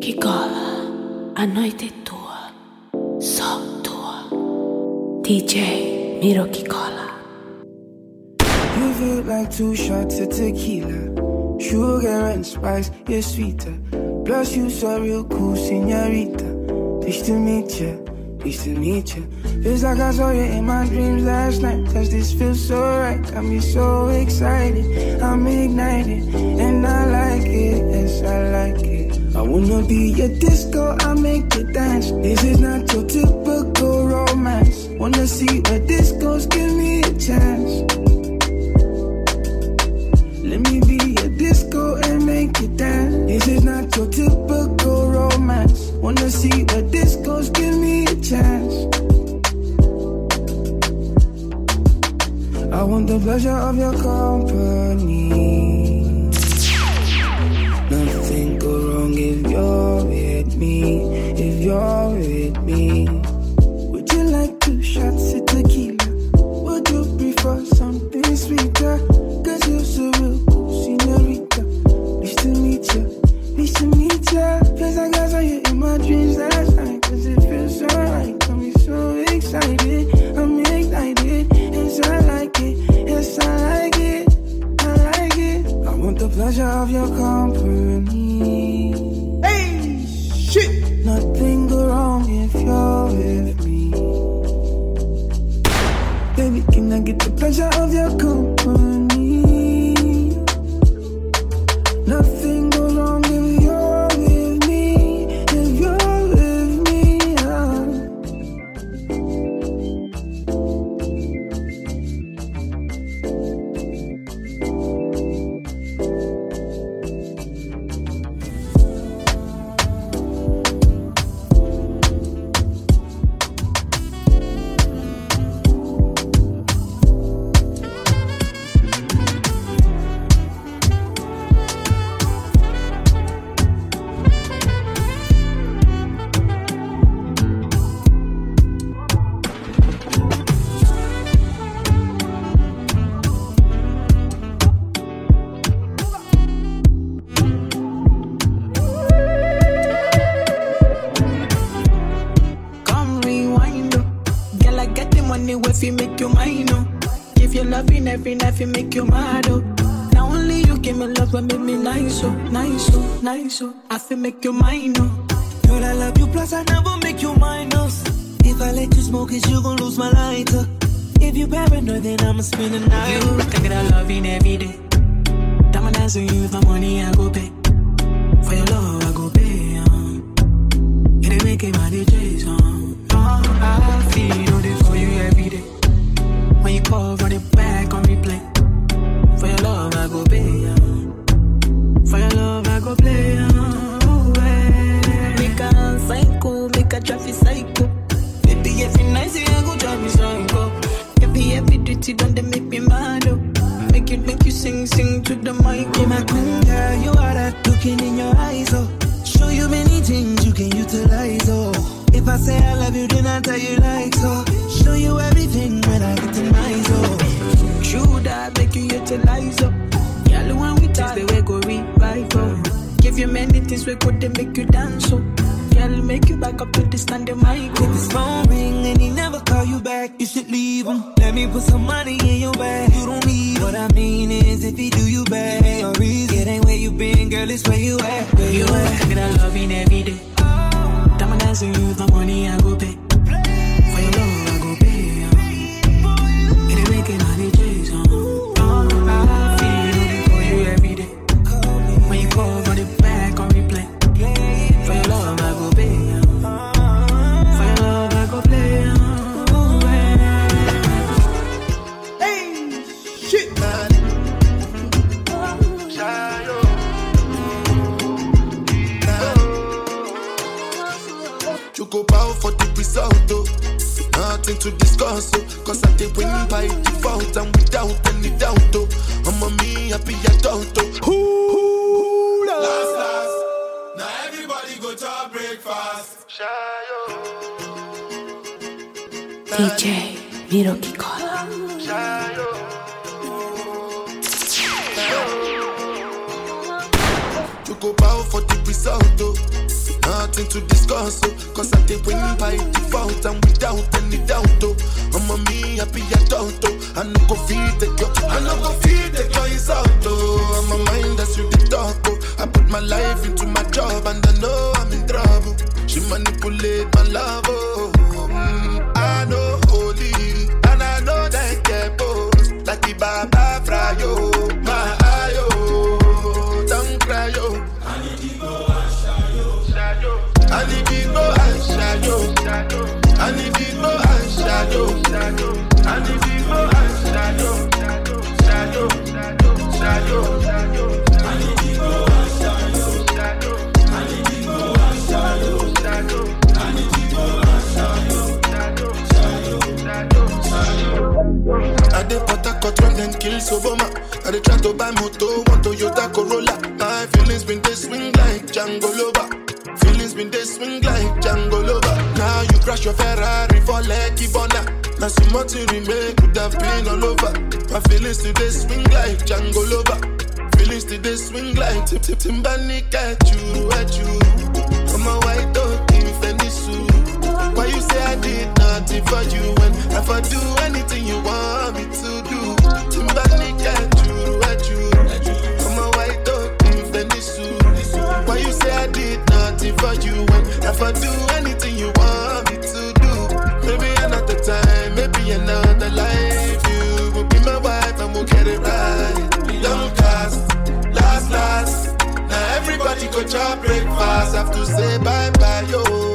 Que cola, a tua, só tua. DJ Miro cola. You feel like two shots of tequila. Sugar and spice, you're sweeter. Plus, you so real cool, senorita. Nice to meet ya, nice to meet ya. Feels like I saw you in my dreams last night. Cause this feels so right, got me so excited. I'm ignited, and I like it, yes, I like it. I wanna be your disco, I make you dance. This is not your typical romance. Wanna see where this goes, give me a chance. Let me be your disco and make you dance. This is not your typical romance. Wanna see where this goes, give me a chance. I want the pleasure of your company. You're with me. If you're loving every night, you make you mad, oh. Now only you give me love, but make me nice, oh, nice, oh, nice, oh. I feel make you mine, oh. Girl, I love you, plus I never make you minus. If I let you smoke it, you gon' lose my lighter. If you paranoid, then I'ma spend the night. You can get a loving every day. Diamond dance with you, my money I go pay. For your love I go pay. Um. It ain't making my DJs um. Oh, I feel this for you every day. When you call, run I go pay. For your love I go play. Um. Oh, eh. Make a psycho, make a traffic psycho. Baby, every night say I go drive me psycho. Every every duty done they make me mad. Oh. Make you make you sing sing to the mic. Be my queen, girl, you are that looking in your eyes, oh. Show you many things you can utilize, oh. If I say I love you, then I tell you like so. Show you everything make you back up to the standing mic. DJ Miro Kikola. You go bow for the result, oh. Nothing to discuss, oh. Cause I did win by default and without any doubt, oh. I'm a me happy adult, oh. I no go feed the girl, I no go feed the girl is out, oh. I'm a mind that's you the talk, oh. I put my life into my job and I know I'm in trouble. She manipulate my love, oh. the Baba fry yo, my ayo, don't cry yo. Ali di. When them kill Soboma. I dey try to buy moto, one Toyota Corolla. My feelings been they swing like Django Lover. Feelings been they swing like Django Lover. Now you crash your Ferrari for Lucky Bona. Now more to remake could have been all over. My feelings today swing like Django Lover. Feelings today swing like Tip Tip Timbani at you, at you. I'm a white dog in Fenisu. Why you say I did nothing for you when I do anything you want go chop breakfast. Have to say bye bye, yo.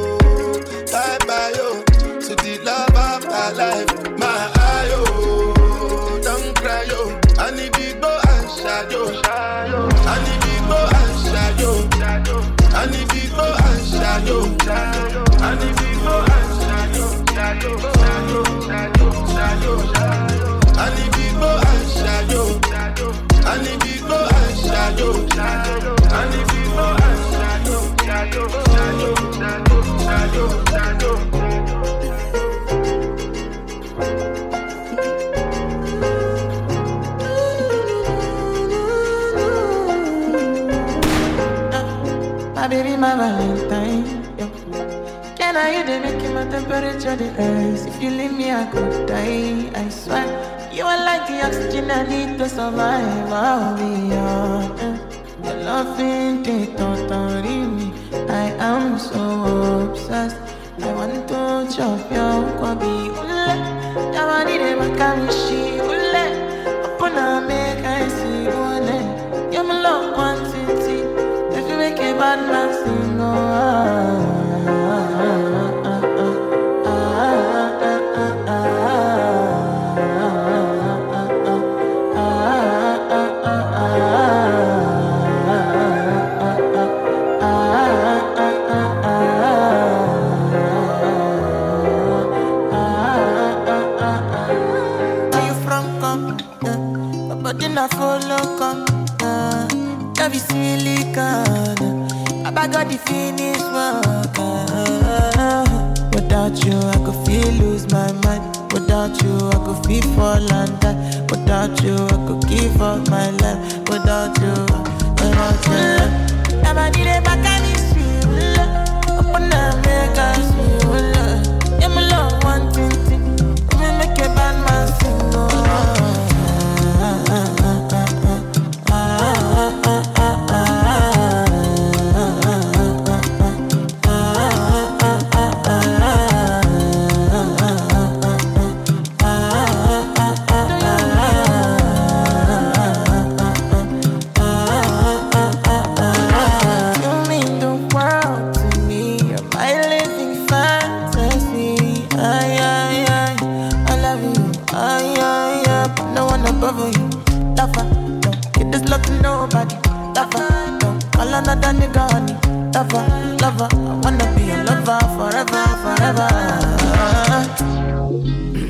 my baby, my valentine temperature the rise? If you leave me, I could die. I swear. You are like the oxygen I need to survive. I'll be honest. Your loving they totally me. I am so obsessed. I want to chop your kwabi ule. Jamani de makamishi ule. Open up, make I see. You're my love quantity. If you make a bad man I got the finish work. Without you, I could feel lose my mind. Without you, I could feel fall and die. Without you, I could give up my life. Without you, without you. Now I need a you. Open up, make us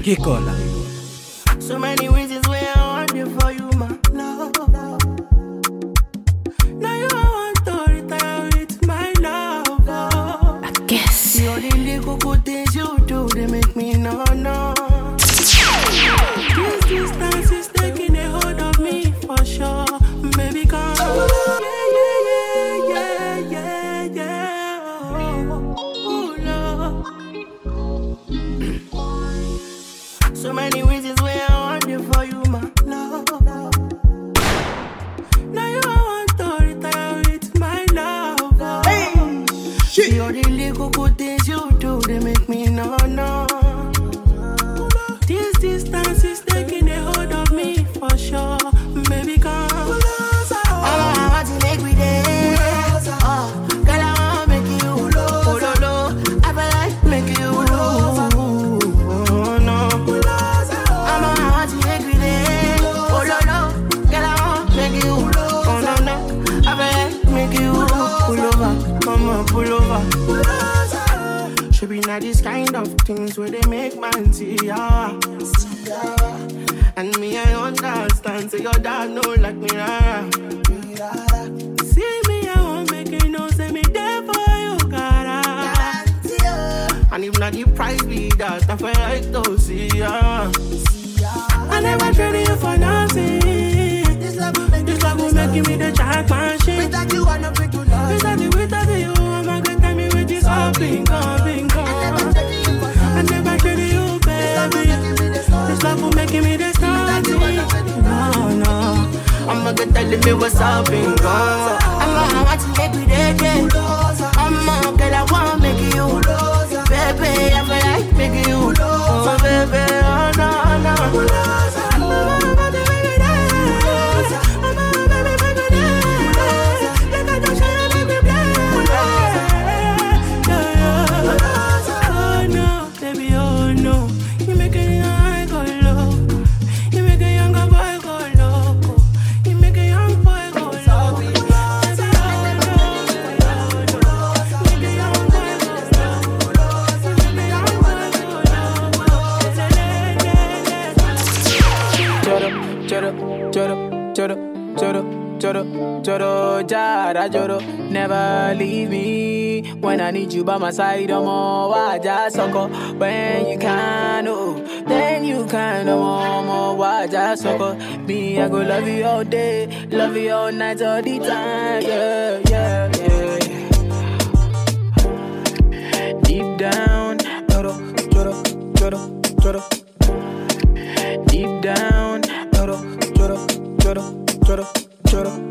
¿Qué cola? Understand. Say your dad know like me, rara. See me, I won't make it no. Say me there for you, cara. And if not the price be that, I feel like to see ya. I never traded you for nothing. This love will make, this love will make me the championship. Without you, I'm not fit to love. Without you, without you, I'm not gonna tell me with this all bingo, bingo. Gonna tell me what's up, bingo. I'm gonna watch you make me. I'm a girl, I wanna make you. Baby, I feel like making you. Oh, baby, oh, no, no. Go loco. Choro, choro, choro, choro, choro, choro, jara, choro. Never leave me when I need you by my side. I'm all waja soko. When you can, oh, then you can, oh, more waja soko. Me, I go love you all day, love you all night, all the time. Yeah, yeah, yeah. Deep down, choro, choro, choro, choro. Choro, choro, choro,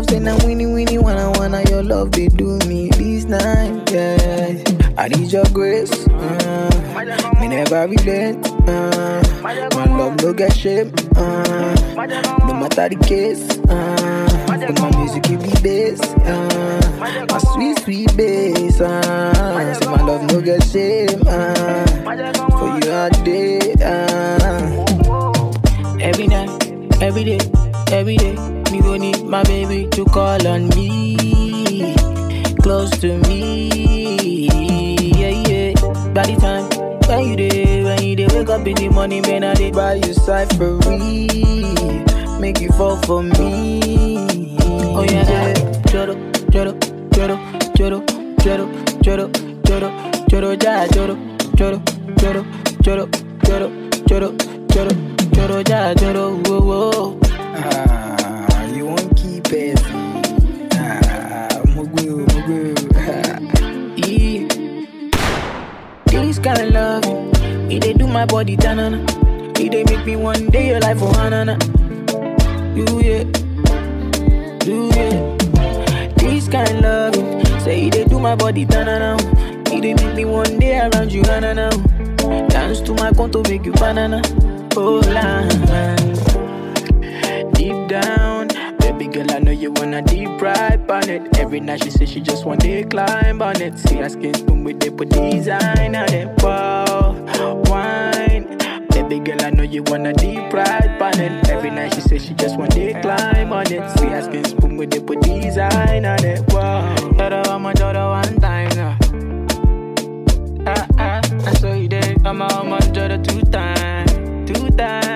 love, say na winnie winnie wanna wanna your love they do me this night. Yeah, I need your grace. Uh, me never relent. Uh, my love no get shame. Uh, no matter the case. Uh, but my music give me bass. Uh, my sweet sweet bass. Uh, say my love no get shame. Uh, for you all day. Uh, every night, every day, every day. Me go need my baby to call on me, close to me. Yeah, yeah. By the time when you day, when you day, wake up in the morning, man, I did buy you cyphery, make you fall for me. Oh yeah, yeah. Choro, choro, choro, choro, choro, choro, choro, choro, ja, choro, choro, choro, choro, choro, choro, choro, choro, ja, choro, whoa, whoa. This kind of love, it they do my body tanana. It they make me one day your life for hanana. You yeah, do yeah. This kind of love, say it they do my body tanana. It they make me one day around you hanana. Dance to my conto make you banana. Oh la. Deep down, baby girl, I know you wanna deep ride on it. Every night she says she just want to climb on it. See her skin spoon with the design on it. Wow, wine. Baby girl, I know you wanna deep ride on it. Every night she says she just want to climb on it. See her skin spoon with the design on it. Wow, Joro, I'm a Joro one time. Ah ah, I saw you there. I'm a I'm a Joro two times, two times,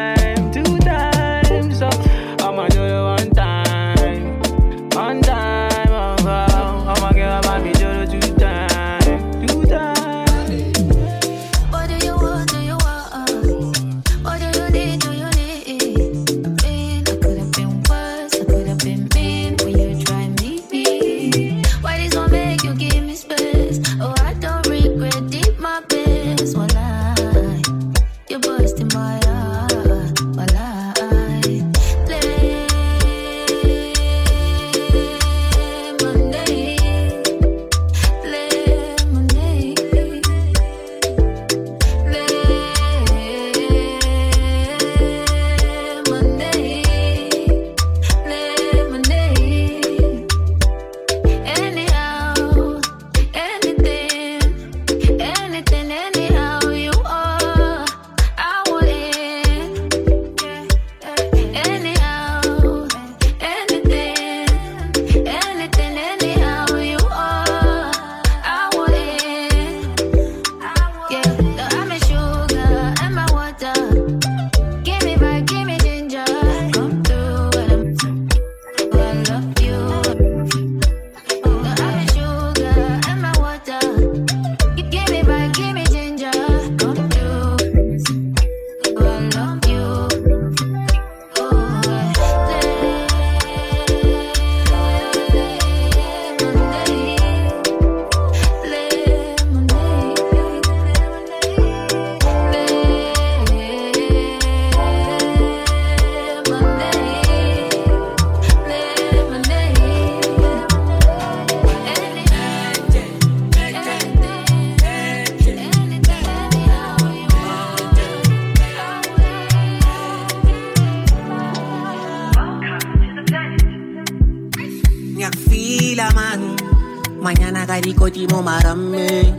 Mañana caricotimo marame.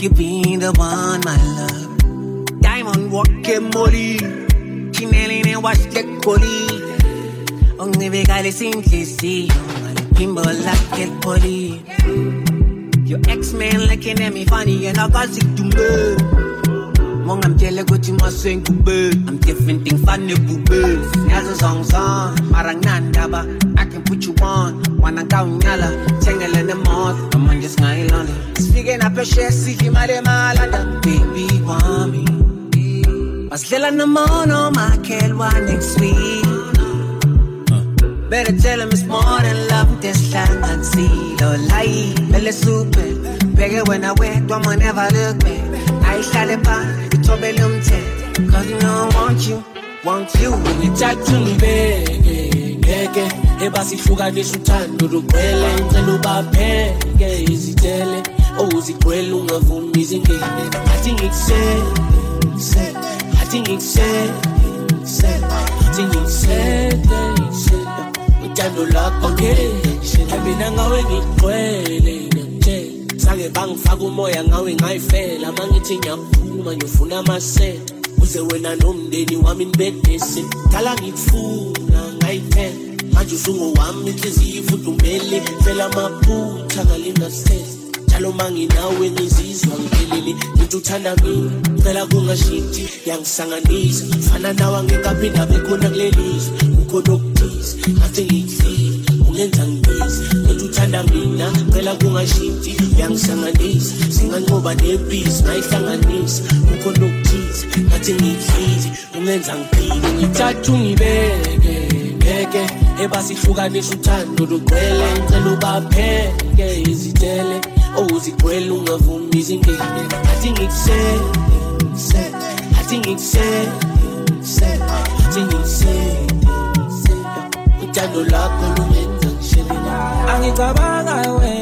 You be the one, my love. Diamond walking molly. Chinelli and watch the collie. Only vegale simplici. Kimbo like el poli. Your ex-man looking at me funny and I got sick to me. Mong I'm jelly gucci mo swing kube I'm different thing funny bube Nyazo song song Marang nanda ba. I can put you on. Wanna kau nyala Tengele ne mod I'm on just ngayon on Speaking up a share Siki male malanda Baby want me Maslela na mono Makelwa next week. Better tell him it's more than love This land and see. Lo lai Bele super Bigger when I went Don't never look back I shall pa ngithobele umthetho cause you know I want you want you. Ngithatha ungibeke ngeke ebasihlukanisa uthando lugcwele ngicela ubapheke izithele owuzigcwele ungavumi izingene ngathi ngikusele ngathi ngikusele ngathi ngikusele uthando lakho okay mina ngawe ngigcwele sake bangifaka umoya ngawe ngayifela. Mangithi ngiyaphuma uma ngifuna amasela. Uze wena nomndeni wami nibedese dala ngikufuna ngayithela manje usungowami inhliziyo ifudumele fela amaphutha ngalingasese njalo manginawe ngizizwa ngiphelele ngithi uthanda mina ngicela kungashinthi yangisanganisa fana nawe angekaphinda bekhona kulelizwe. Kukhona okuthize ngathi ngikuhlile ungenza ngibizi ngithi uthanda mina ngicela kungashinthi uyangisanganisa singanqoba nebhizi ngayihlanganisa kukhona okuthize ngathi ngiyidlile ungenza ngiphile. Ngithatha ungibeke ngeke ebasihlukanisa uthando lugcwele. Ngicela ubapheke izitele owuzigcwele ungavumi izingene ngathi ngikusele ngathi ngikusele ngathi ngikusele uthando lakho lungenza ngishelela angicabanga wena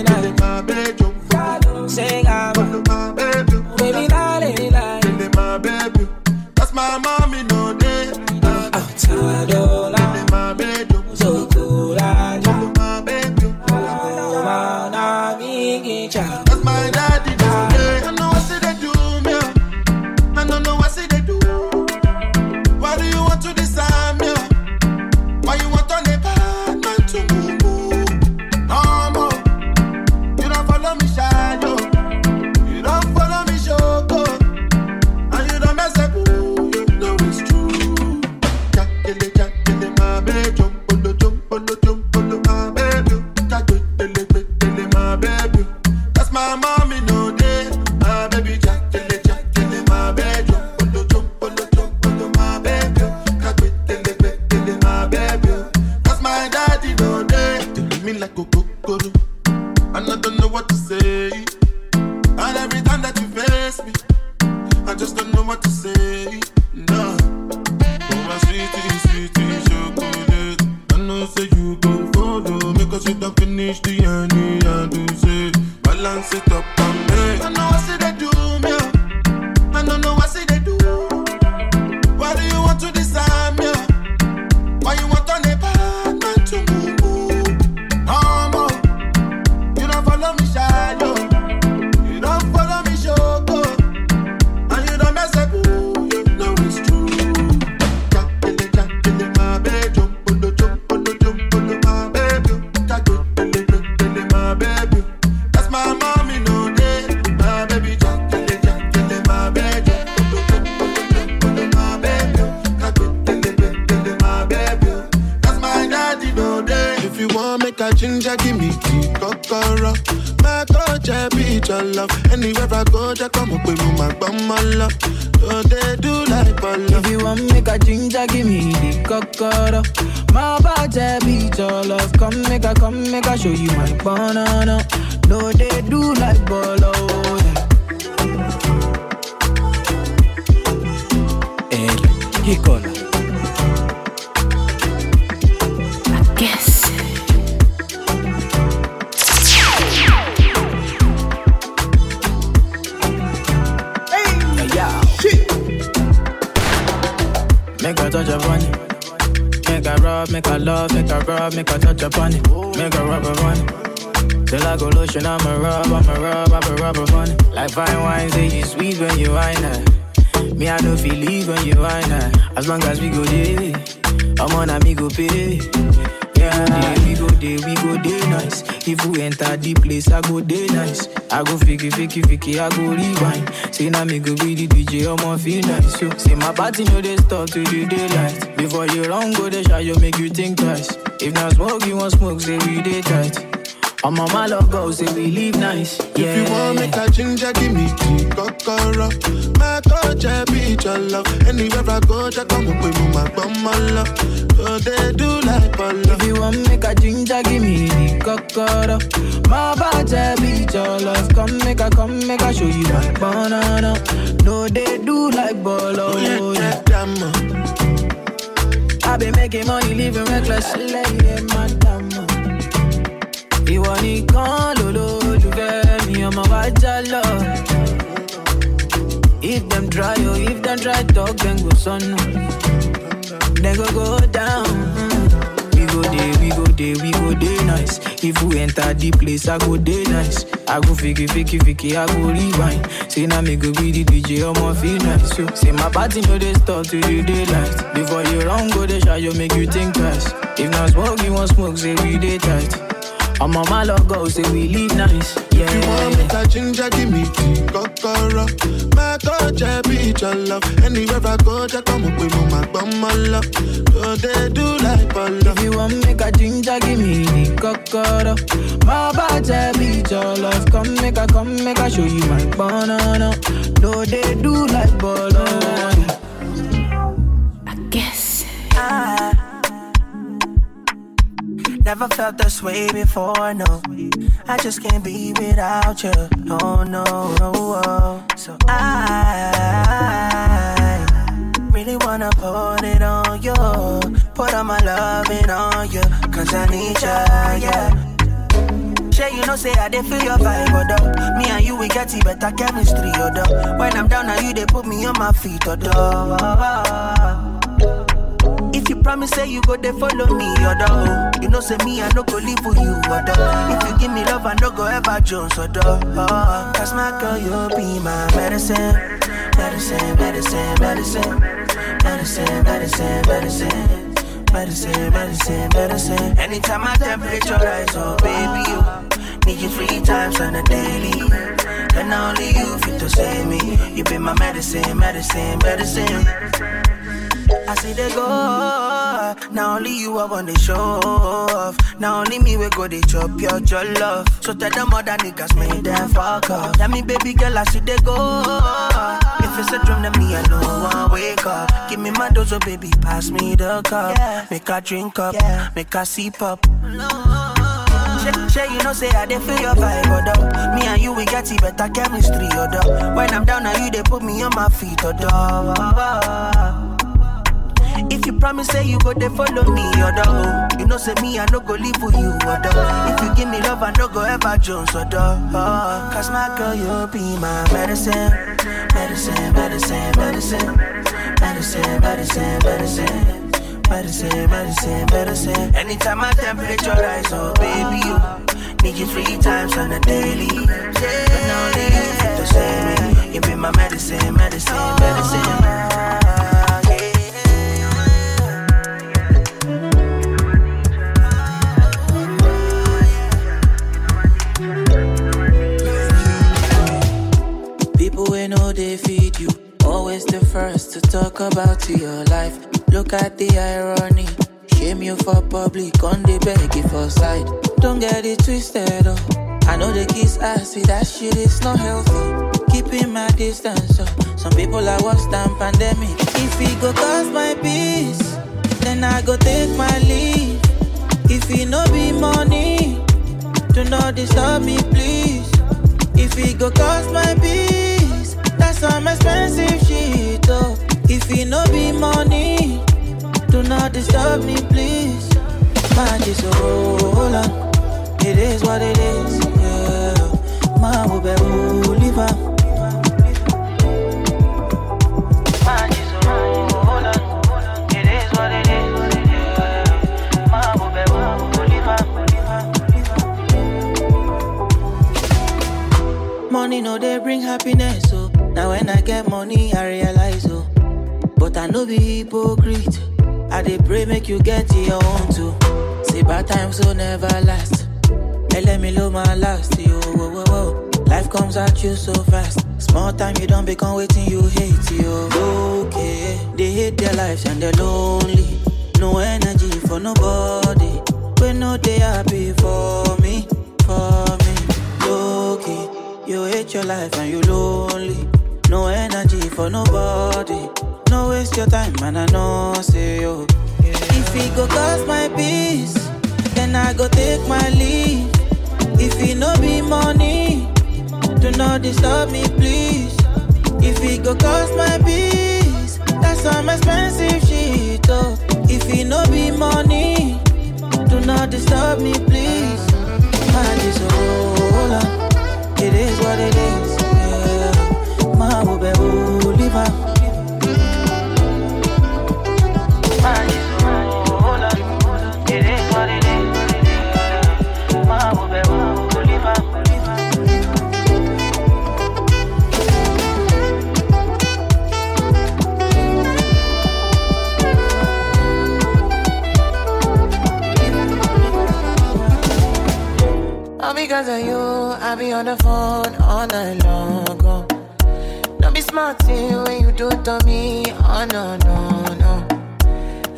el hikola Guess. Make a touch upon it. Make a rub, make a love, make a rub, make a touch upon it. Make a rub upon it. Till I go lotion, I'm a rub, I'm a rub, I'm a rubber bunny. Like fine wine, say you sweet when you wine her. Me, I know feel leave when you her. As long as we go there, I'm on a me go pay. Yeah, we go there, we go there nice. If we enter the place, I go there nice. I go fiki, fiki, fiki, I go rewind. Say now me go be the DJ, I'ma feel nice. So, say my party know they start to the daylight. Before you run, go the shot, you make you think twice. If not smoke, you want smoke, say we day tight. I'm on my love go, say we live nice. Yeah. If you want make a ginger, give me the kokoro. My coach, I be your love. Anywhere I go, just come up with my bum, my love. So they do like polo. If you want make a ginger, give me kokoro. My body be your love. Come make a, come make a show you my banana. No, they do like bolo. Oh, yeah, Yeah. damn. I been making money, living reckless. Lady, madam. Ìwọ nìkan mi, ọmọ wa já lọ. If them try, oh, if them try talk, then go sọnù. Then go go down. We go there, we go there, we go there nice. If we enter the place, I go there nice. I go fiki, fiki, fiki, I go rewind. Say now me go be the DJ, I'ma feel nice. So, say my party no they start to the daylight. Before you run, go the shot, you make you think twice. If not smoke, you want smoke, say we day tight. I'm on my logo, say we live nice. Yeah, If you want me a ginger, give me the kokoro. My coach, I be your love. Anywhere I go, just come up with my bum, my love. So they do like polo. If you want me a ginger, give me the kokoro. My body be your love. Come make a, come make a show you my banana. No, they do like bolo. I guess. I never felt this way before, no. I just can't be without you. Oh no, no. oh. So I really wanna put it on you. Put all my loving on you. Cause I need ya, yeah. Sure, you know, say I did feel your vibe, oh, although Me and you, we get it better chemistry, oh, although When I'm down, now you, they put me on my feet, oh, you promise, say you go, they follow me, although You know, say me, I no go leave for you, although If you give me love, I no go ever Jones, although oh, Cause my girl, you'll be my medicine Medicine, medicine, medicine Medicine, medicine, medicine Medicine, medicine, medicine. Anytime my temperature rise, oh baby, you need you three times on a daily. And only you fit to save me. You be my medicine, medicine, medicine. I see they go. Now only you I want to show off. Now only me we go they chop your love. So tell them other niggas make them fuck up. Tell me baby girl I see they go. If it's a dream then me I know I wake up. Give me my dose, oh baby pass me the cup. Make her drink up, make her sip up. Shay, Shay, you know say I dey feel your vibe, although Me and you we get it better chemistry, although When I'm down now you they put me on my feet, if you promise say you go they follow me, although You know say me I no go leave for you, although If you give me love I no go ever Jones, although oh, Cause my girl you'll be my medicine. Medicine, medicine, medicine. Medicine, medicine, medicine. Medicine, medicine, medicine. Anytime my temperature rise, oh baby you Need you three times on a daily. You fit to save me. You be my medicine, medicine, medicine Always the first to talk about your life. Look at the irony. Shame you for public, on the beg for side. Don't get it twisted, oh. I know the kiss ass, see that shit is not healthy. Keeping my distance, oh. Some people are worse than pandemic. If it go cause my peace, then I go take my leave. If it no be money, do not disturb me, please. If it go cost my peace, that's some expensive. If it no be money, do not disturb me, please. Man, just oh, hold on. It is what it is, yeah. Man, will be live on. Oh, hold on. It is what it is, yeah. Man, will be live. Money no they bring happiness, so now when I get money, I realize, oh. I know be hypocrite. I dey pray make you get your own too. Say bad times will never last. Hey, let me low my last, yo. Whoa, whoa, whoa. Life comes at you so fast. Small time you don't become waiting you hate, yo. Okay, they hate their lives and they're lonely. No energy for nobody. When no they happy for me, for me. Okay, you hate your life and you lonely. No energy for nobody. No waste your time, man. I know, say yo. If it go cost my peace, then I go take my leave. If it no be money, do not disturb me, please. If it go cost my peace, that's some expensive shit, oh. If it no be money, do not disturb me, please. I just. It is what it is, yeah. My because of you, I be on the phone all night long. Oh. Don't be smart when you do to me. Oh no, no, no.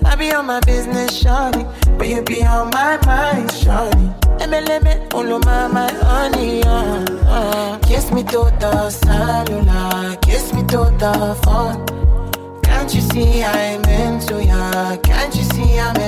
I be on my business, shawty, but you be on my mind, shawty. MLM, all my, my honey, uh, uh. Kiss me to the cellular, kiss me to the phone. Can't you see I'm into ya? Can't you see I'm?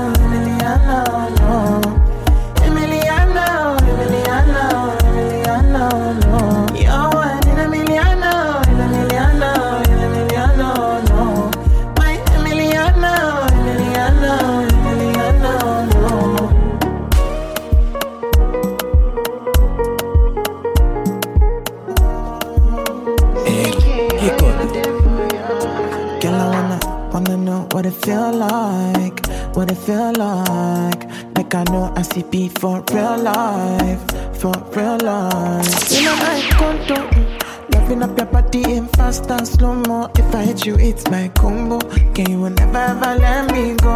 feel like, what it feel like. Like I know I see beat for real life, for real life. You know my conto, mm, loving up your body in fast and slow mo. If I hit you, it's my combo. Can you never ever let me go?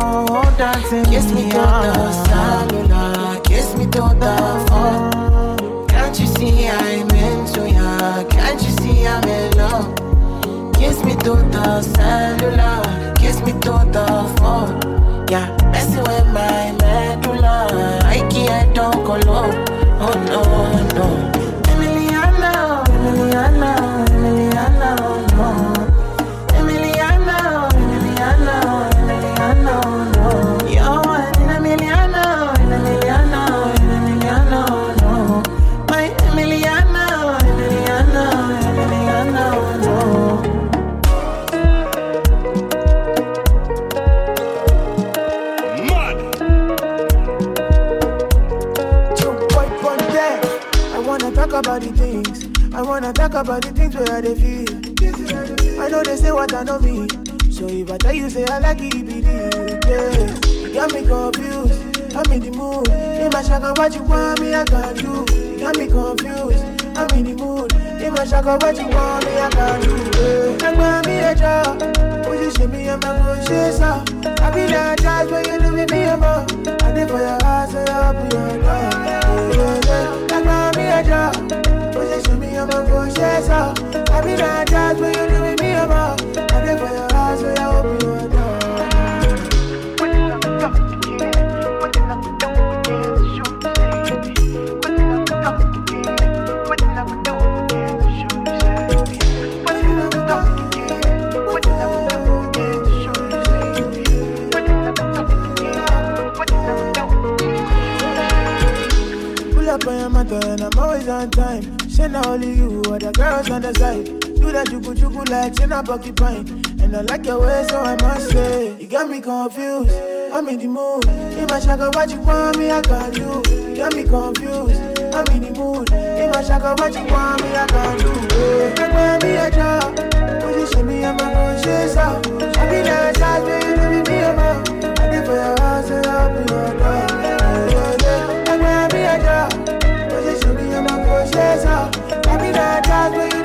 Dancing Kiss me to the cellular, kiss me to the phone. Can't you see I'm into ya? Can't you see I'm in love? Kiss me to the cellular, me to your heart, so your matter and I'm always on time. Now only you or the girls on the side. Do that juku juku like say na porcupine. I like your way, so I must say you got me confused. I'm in the mood. In my shaka, what you want me, I can do. You got me confused. I'm in the mood. In my my shaka, what you want me, I can do. it. Make me a job. Would you see me, I'm a conscious out. I be like, I do you be me, I'm out. I did for your house and I'll be your dog. Me a job. Would you me, I'm a conscious out. I be like, I do you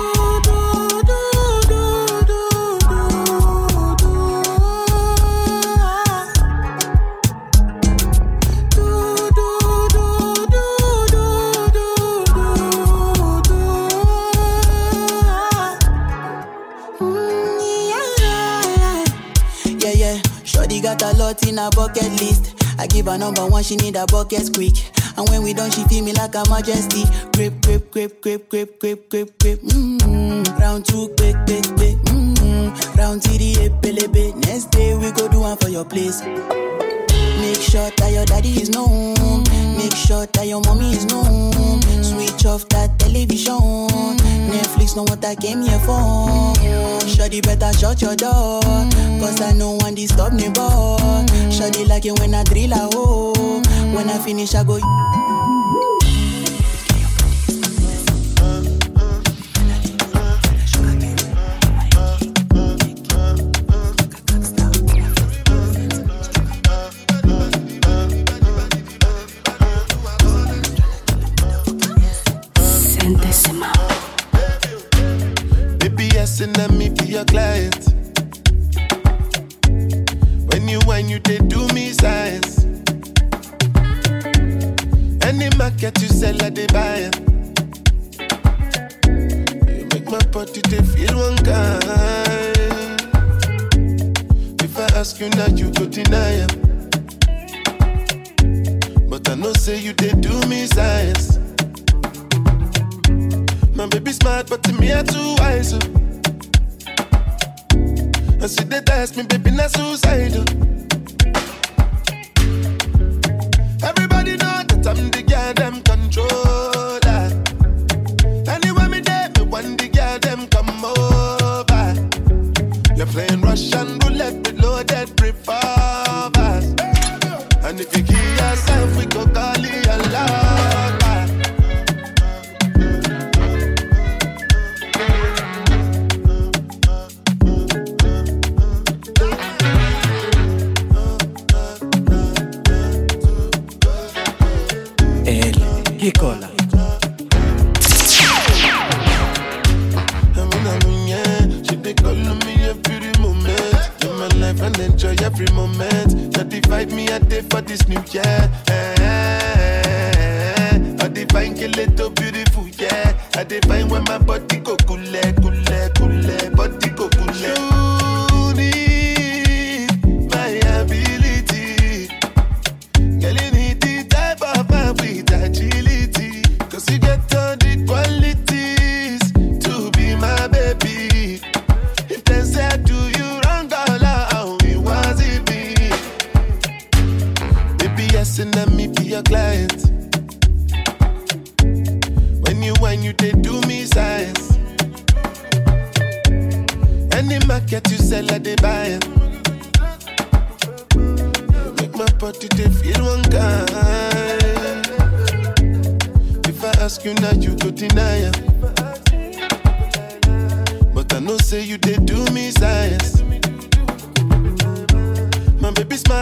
a bucket list. I give her number one, she need a bucket quick. And when we done, she feel me like a majesty. Grip, grip, grip, grip, grip, grip, grip, grip. Mmm. Round two, quick, quick, quick. Mmm. Round three, the epelebe. Next day we go do one for your place. Make sure that your daddy is known. Make sure that your mommy is known. Switch off that television. Netflix know what I came here for. Shorty better shut your door. Cause I know one disturb me, boy. Shorty like it when I drill a hole. When I finish, I go.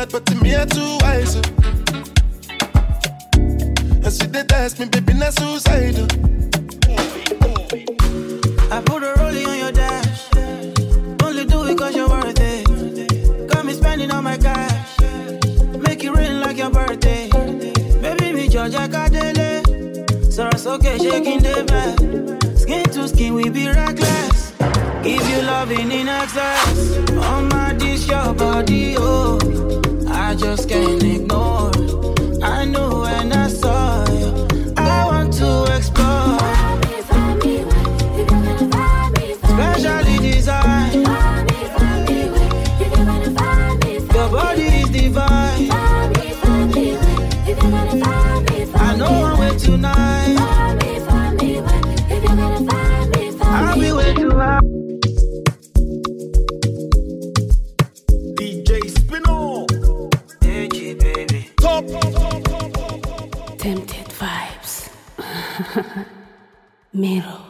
Smart, but to me I too wise. And she did ask me, baby, not suicidal. I put a rollie on your dash. Only do it cause you're worth it. Got me spending all my cash. Make it rain like your birthday. Baby, me Georgia. Sorry, okay, shaking the bed. Skin to skin, we be reckless. Give you loving in excess. On my dish, your body, oh. I just can't ignore. I know when I mirror.